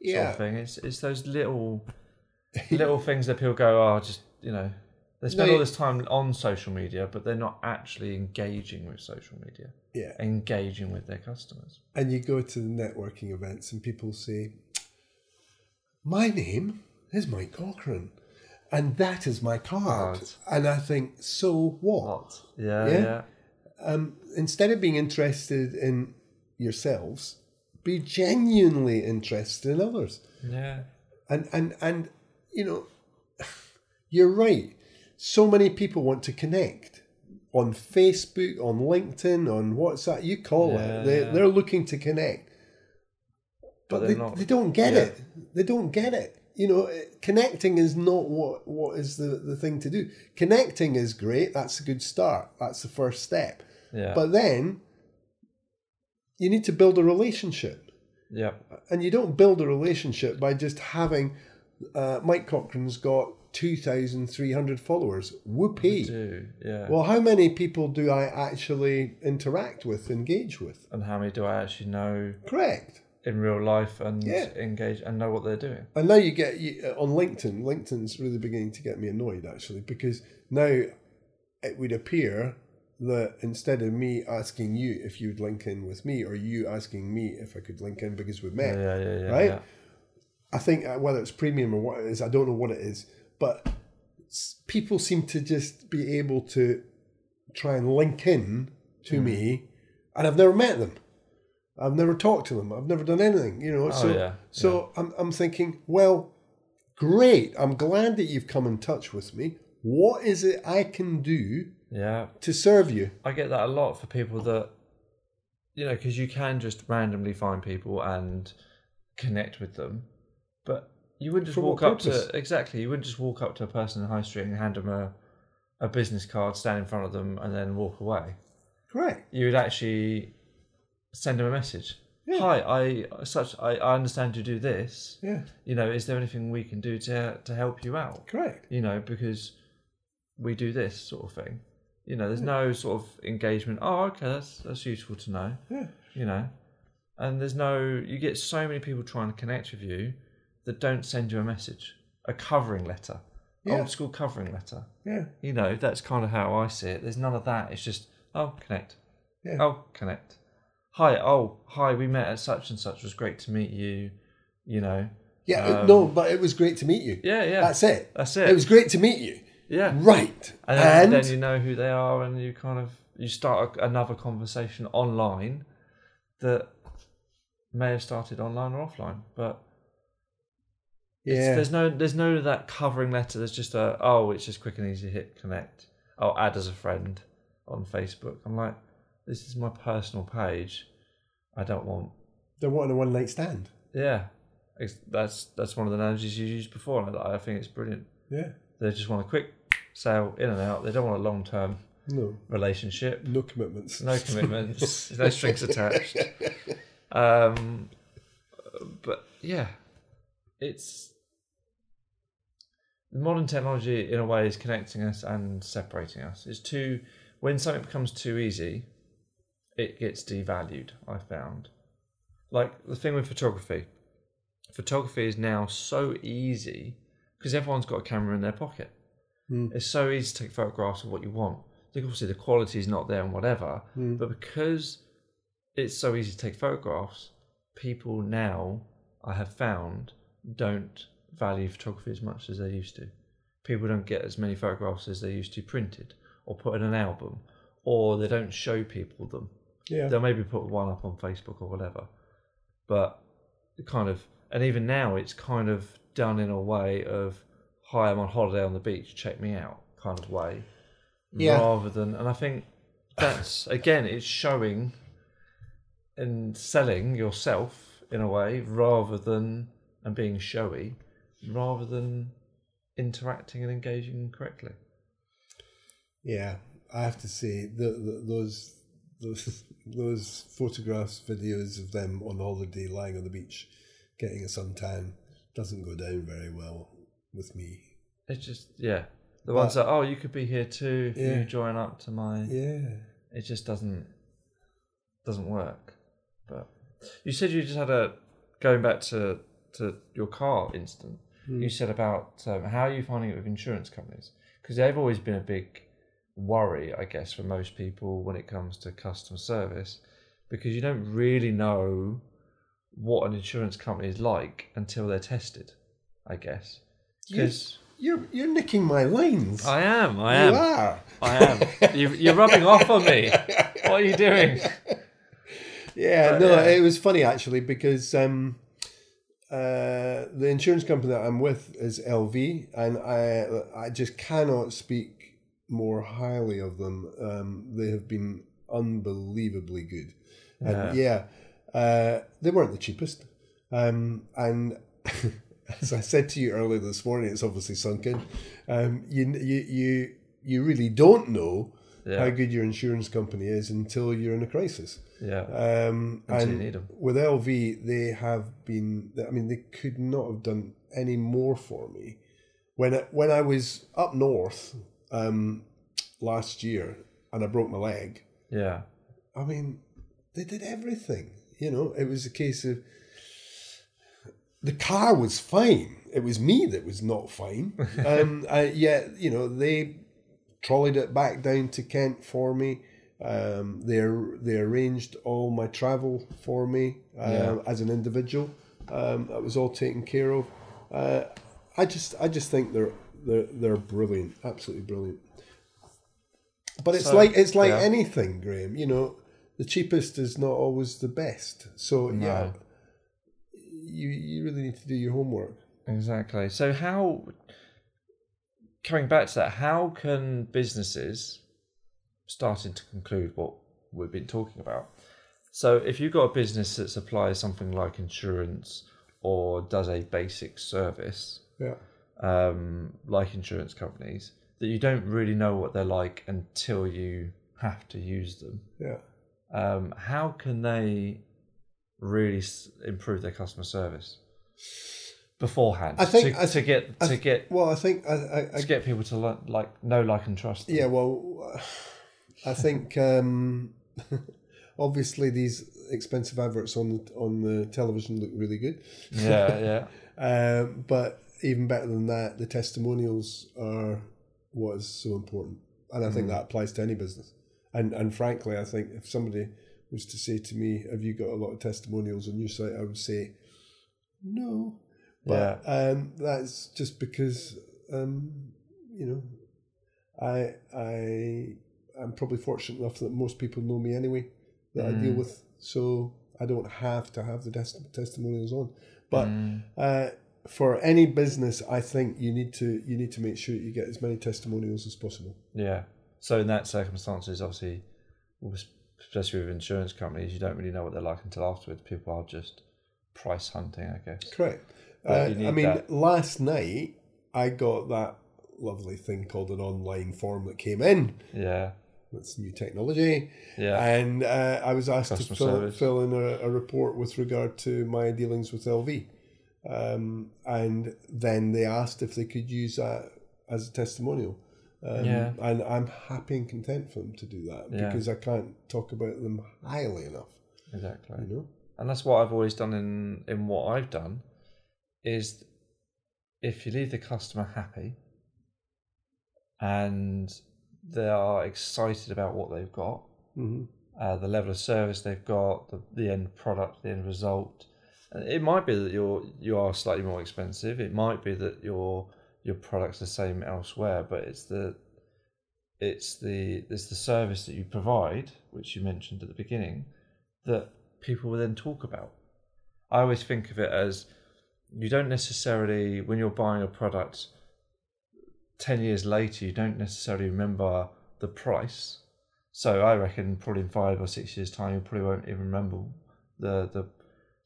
Yeah. of thing. It's it's those little little things that people go, "Oh, just you know." They spend No, all this time on social media, but they're not actually engaging with social media, Yeah. engaging with their customers. And you go to the networking events and people say, My name is Mike Cochran. And that is my card. Right. And I think, so what? What? Yeah, Yeah. yeah, Um, instead of being interested in yourselves, be genuinely interested in others. yeah. And and and you know, you're right. So many people want to connect on Facebook, on LinkedIn, on WhatsApp. You call Yeah, it. They yeah. they're looking to connect, but, they're they, not- they don't get yeah. it. They don't get it. You know, connecting is not what what is the the thing to do. Connecting is great. That's a good start. That's the first step. Yeah. But then you need to build a relationship yeah. and you don't build a relationship by just having uh, Mike Cochran's got 2,300 followers. Whoopee. Do yeah. Well, how many people do I actually interact with, engage with? and how many do I actually know Correct. In real life and Yeah. engage and know what they're doing? And now you get you, uh, on LinkedIn. LinkedIn's really beginning to get me annoyed actually because now it would appear that instead of me asking you if you'd link in with me or you asking me if I could link in because we've met, Yeah, yeah, yeah. right? I think uh, whether it's premium or what it is, I don't know what it is, but people seem to just be able to try and link in to Hmm. me, and I've never met them. I've never talked to them. I've never done anything, you know. Oh, so, Oh, yeah, so I'm, I'm thinking, well, great. I'm glad that you've come in touch with me. What is it I can do Yeah. to serve you? I get that a lot for people that, you know, because you can just randomly find people and connect with them, but you wouldn't just For walk up purpose? to exactly. You wouldn't just walk up to a person in the high street and hand them a, a business card, stand in front of them, and then walk away. Correct. You would actually send them a message. Yeah. Hi, I such I, I understand you do this. Yeah. You know, is there anything we can do to to help you out? Correct. you know, because we do this sort of thing. You know, there's no sort of engagement. Oh, okay, that's that's useful to know. Yeah. You know, and there's no. You get so many people trying to connect with you that don't send you a message, a covering letter, Yeah. old school covering letter. Yeah. You know, that's kind of how I see it. There's none of that. It's just oh, connect. Yeah. Oh, connect. Hi. Oh, hi. We met at such and such. It was great to meet you. You know. Yeah. Um, no, but it was great to meet you. Yeah, yeah. That's it. That's it. It was great to meet you. yeah. Right. and then, And, then you know who they are and you kind of you start another conversation online that may have started online or offline but yeah, there's no there's no that covering letter there's just a oh it's just quick and easy hit connect i'll add as a friend on facebook i'm like this is my personal page i don't want they're wanting a one night stand. yeah it's, that's that's one of the analogies you used before and I, I think it's brilliant Yeah. they just want a quick sale in and out. They don't want a long term No, relationship. no commitments. No commitments, no strings attached. Um, but yeah, it's modern technology in a way is connecting us and separating us. It's too when something becomes too easy, it gets devalued. I found, like the thing with photography. Photography is now so easy because everyone's got a camera in their pocket. Hmm. It's so easy to take photographs of what you want. Like, Obviously, the quality is not there and whatever, hmm. but because it's so easy to take photographs, people now I have found don't value photography as much as they used to. People don't get as many photographs as they used to printed or put in an album, or they don't show people them. Yeah, They'll maybe put one up on Facebook or whatever, but kind of and even now it's kind of done in a way of hi I'm on holiday on the beach check me out kind of way Yeah. rather than and I think that's again it's showing and selling yourself in a way rather than and being showy rather than interacting and engaging correctly yeah. I have to say the, the, those those those photographs, videos of them on holiday, lying on the beach, getting a suntan, doesn't go down very well with me. it's just yeah the ones that oh you could be here too if Yeah. you join up to my Yeah, it just doesn't doesn't work. But you said you just had a going back to to your car instant. You said about um, how are you finding it with insurance companies because they've always been a big worry, I guess, for most people when it comes to customer service because you don't really know what an insurance company is like until they're tested. I guess because you're you're nicking my lines. I am, I am. you are. I am. You, you're rubbing off on me. What are you doing? Yeah, But, no, yeah. it was funny actually because um, uh, the insurance company that I'm with is LV, and I I just cannot speak more highly of them. Um, they have been unbelievably good, and yeah, uh, they weren't the cheapest, um, and. As I said to you earlier this morning, it's obviously sunk in. Um, you, you, you, you really don't know Yeah. how good your insurance company is until you're in a crisis. Yeah. Um, and with LV, they have been. I mean, they could not have done any more for me. When I, when I was up north um, last year and I broke my leg, Yeah. I mean, they did everything. You know, it was a case of the car was fine. It was me that was not fine. um, I, yet, you know, they trolleyed it back down to Kent for me. Um, they they arranged all my travel for me uh, Yeah. as an individual. Um, that was all taken care of. Uh, I just I just think they're they're they're brilliant, absolutely brilliant. But it's So, like it's like yeah. anything, Graham. You know, the cheapest is not always the best. So yeah, you you really need to do your homework. Exactly. So how coming back to that, how can businesses starting to conclude what we've been talking about? So if you've got a business that supplies something like insurance or does a basic service, Yeah, um, like insurance companies, that you don't really know what they're like until you have to use them. yeah. Um, how can they really s- improve their customer service beforehand? I think- to, I to get I to th- get Well, I think I I, I to get people to li- like know, like, and trust. Them. yeah. Well, I think um, obviously these expensive adverts on the on the television look really good. yeah, yeah, Um, but even better than that, the testimonials are what is so important, and I think that applies to any business. And and frankly, I think if somebody was to say to me, "Have you got a lot of testimonials on your site?" I would say, "No," but um, that's just because um, you know, I I I'm probably fortunate enough that most people know me anyway that I deal with, so I don't have to have the tes- testimonials on. But uh, for any business, I think you need to you need to make sure you get as many testimonials as possible. yeah. So in that circumstances, obviously, especially with insurance companies, you don't really know what they're like until afterwards. People are just price hunting, I guess. Correct. Uh, I mean, that- last night I got that lovely thing called an online form that came in, Yeah, That's new technology. Yeah. And uh, I was asked Customer to fill, fill in a, a report with regard to my dealings with LV. Um, and then they asked if they could use that as a testimonial. Um, Yeah. And I'm happy and content for them to do that Yeah. because I can't talk about them highly enough. exactly. You know? and that's what I've always done in in what I've done is if you leave the customer happy and they are excited about what they've got, hmm uh, the level of service they've got, the, the end product, the end result. It might be that you're you are slightly more expensive. It might be that your your product's the same elsewhere, but it's the it's the it's the service that you provide, which you mentioned at the beginning, that people will then talk about. I always think of it as you don't necessarily when you're buying a product 10 years later you don't necessarily remember the price so i reckon probably in five or six years time you probably won't even remember the the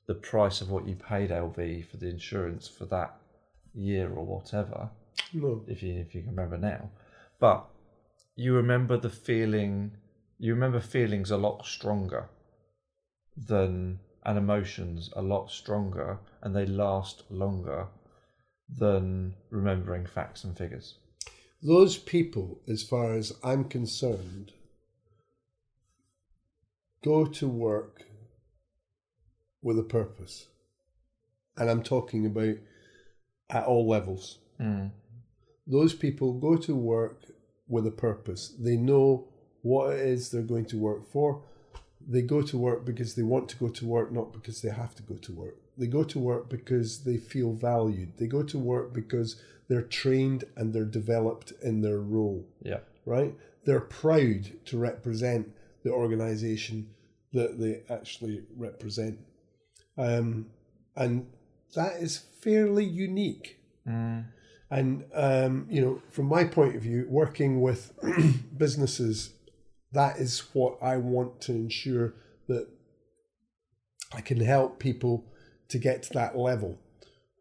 the price of what you paid lv for the insurance for that year or whatever No. if you if you can remember now but you remember the feeling you remember feelings a lot stronger than and emotions a lot stronger and they last longer than remembering facts and figures Those people, as far as I'm concerned, go to work with a purpose. And I'm talking about at all levels. mm. Those people go to work with a purpose. They know what it is they're going to work for. They go to work because they want to go to work, not because they have to go to work. They go to work because they feel valued. They go to work because they're trained and they're developed in their role yeah right? They're proud to represent the organization that they actually represent. Um, and that is fairly unique. mm. And, um, you know, from my point of view, working with businesses, that is what I want to ensure that I can help people to get to that level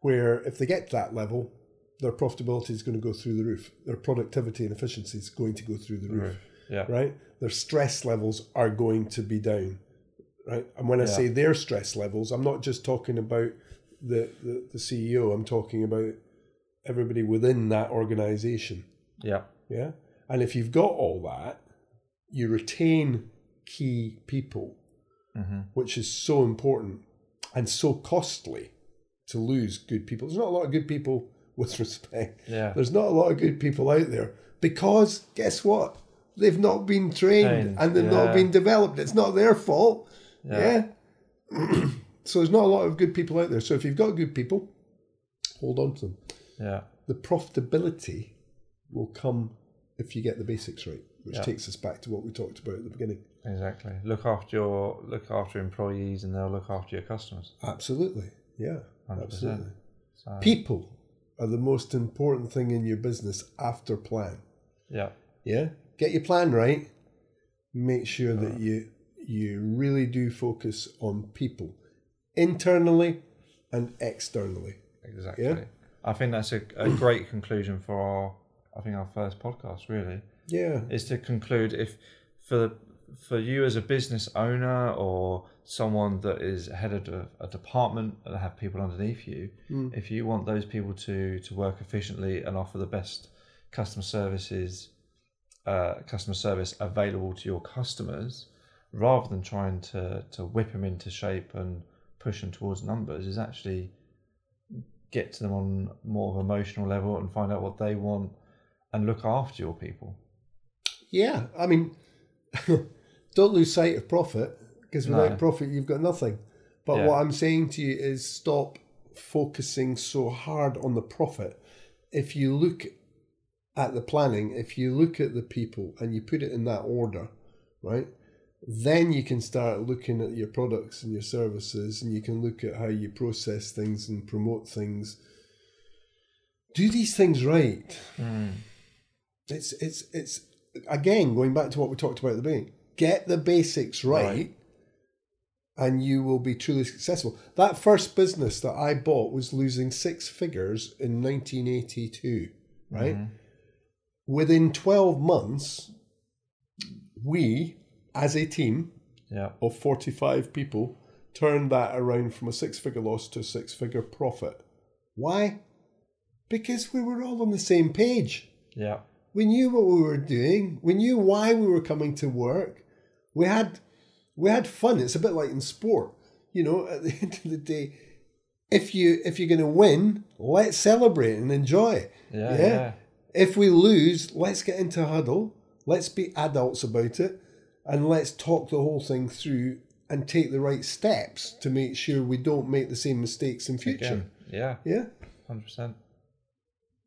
where if they get to that level, their profitability is going to go through the roof. Their productivity and efficiency is going to go through the roof, yeah right? Their stress levels are going to be down, right? And when I Yeah. say their stress levels, I'm not just talking about the, the, the CEO, I'm talking about everybody within that organization, yeah yeah? And if you've got all that, you retain key people, hmm which is so important and so costly to lose good people. There's not a lot of good people with respect. yeah There's not a lot of good people out there because guess what? They've not been trained Trained, and they've not been developed. It's not their fault. Yeah. Yeah. so there's not a lot of good people out there. So if you've got good people, hold on to them. yeah The profitability will come if you get the basics right, which Yeah. takes us back to what we talked about at the beginning. exactly look after your look after employees and they'll look after your customers Absolutely. Yeah. 100%. Absolutely. so People are the most important thing in your business after plan. yeah Yeah. Get your plan right. Make sure that you you really do focus on people internally and externally. exactly Yeah. i think that's a, a great conclusion for our i think our first podcast really Yeah. is to conclude if for for you as a business owner or someone that is head of a, a department and have people underneath you, Mm. if you want those people to to work efficiently and offer the best customer services, uh, customer service available to your customers, rather than trying to to whip them into shape and push them towards numbers, is actually get to them on more of an emotional level and find out what they want and look after your people. Yeah. I mean, don't lose sight of profit because without No. profit, you've got nothing. But Yeah. what I'm saying to you is stop focusing so hard on the profit. If you look at the planning, if you look at the people and you put it in that order, right? Then you can start looking at your products and your services and you can look at how you process things and promote things. Do these things right. Hmm. It's it's it's again going back to what we talked about at the beginning. Get the basics right, Right. and you will be truly successful. That first business that I bought was losing six figures in 1982, right? Mm-hmm. Within 12 months, we, as a team Yeah. of 45 people, turned that around from a six figure loss to a six figure profit. Why? Because we were all on the same page. Yeah. We knew what we were doing. We knew why we were coming to work. We had we had fun. It's a bit like in sport. You know, at the end of the day, if you if you're going to win, let's celebrate and enjoy. Yeah. Yeah. If we lose, let's get into a huddle. Let's be adults about it, and let's talk the whole thing through and take the right steps to make sure we don't make the same mistakes in future. Again. Yeah. Yeah. Hundred percent.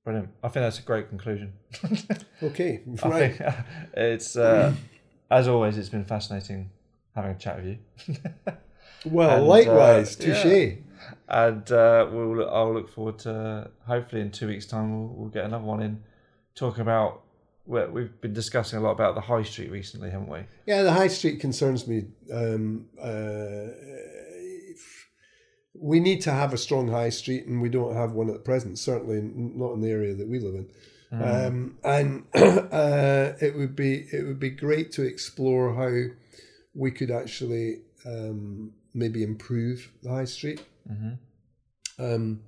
Brilliant. I think that's a great conclusion. Okay. Right. think it's uh, as always. It's been fascinating having a chat with you. Well, And, uh, likewise. yeah. Touche. and uh, we'll I'll look forward to hopefully in two weeks' time we'll, we'll get another one in talking about. We we've been discussing a lot about the high street recently, haven't we? Yeah, the high street concerns me. Um, uh, we need to have a strong high street, and we don't have one at the present. Certainly not in the area that we live in. Um, and uh, it would be it would be great to explore how we could actually um, maybe improve the high street. Mhm. Um,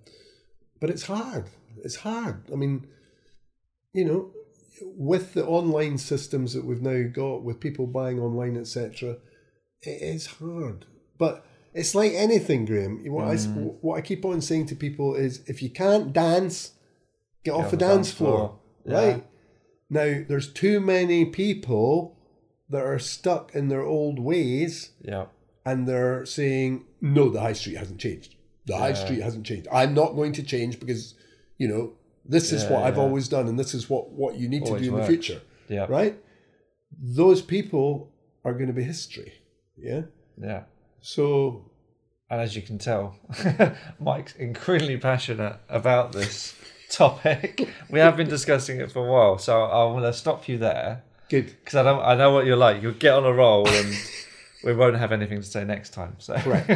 but it's hard. It's hard. I mean, you know, with the online systems that we've now got, with people buying online, etc., it is hard. But it's like anything, Graham. What, I, what I keep on saying to people is, if you can't dance, get, off the dance, floor, Yeah. right? Now, there's too many people that are stuck in their old ways Yeah. and they're saying, no, the high street hasn't changed. The high Yeah. street hasn't changed. I'm not going to change because, you know, this is Yeah, what I've always done and this is what, what you need Always to do in worked. the future, Yeah. right? Those people are going to be history. Yeah. Yeah. So, And as you can tell, Mike's incredibly passionate about this topic. we have been discussing it for a while, so I'm going to stop you there good. because I don't. I know what you're like. You'll get on a roll, and we won't have anything to say next time. So Correct.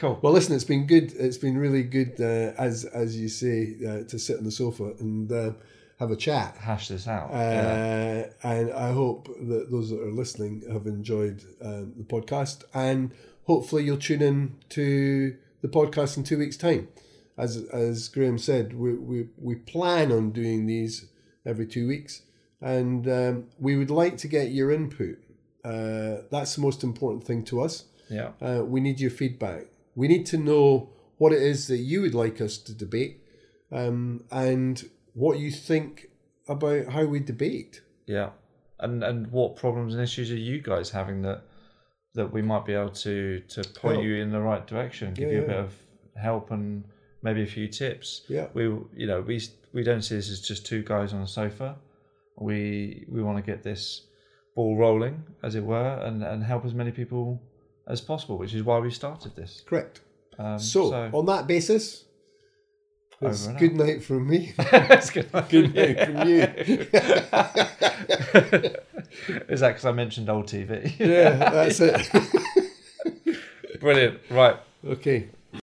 Cool. Well, listen, it's been good. It's been really good, uh, as as you say, uh, to sit on the sofa and uh, have a chat. Hash this out. Uh, yeah. And I hope that those that are listening have enjoyed um, the podcast, and hopefully you'll tune in to the podcast in two weeks' time. As as Graham said, we we, we plan on doing these every two weeks, and um, we would like to get your input. Uh, that's the most important thing to us. Yeah. Uh, we need your feedback. We need to know what it is that you would like us to debate, um, and what you think about how we debate. Yeah. And and what problems and issues are you guys having that that we might be able to to point Help. you in the right direction, give Yeah, you a yeah. bit of help and maybe a few tips. Yeah. We you know we we don't see this as just two guys on a sofa. We we want to get this ball rolling, as it were, and and help as many people as possible, which is why we started this. Correct. Um, So, on that basis, it's good night from me. it's good. good night from you. is that because I mentioned old TV? yeah, that's it. Brilliant. Right. okay.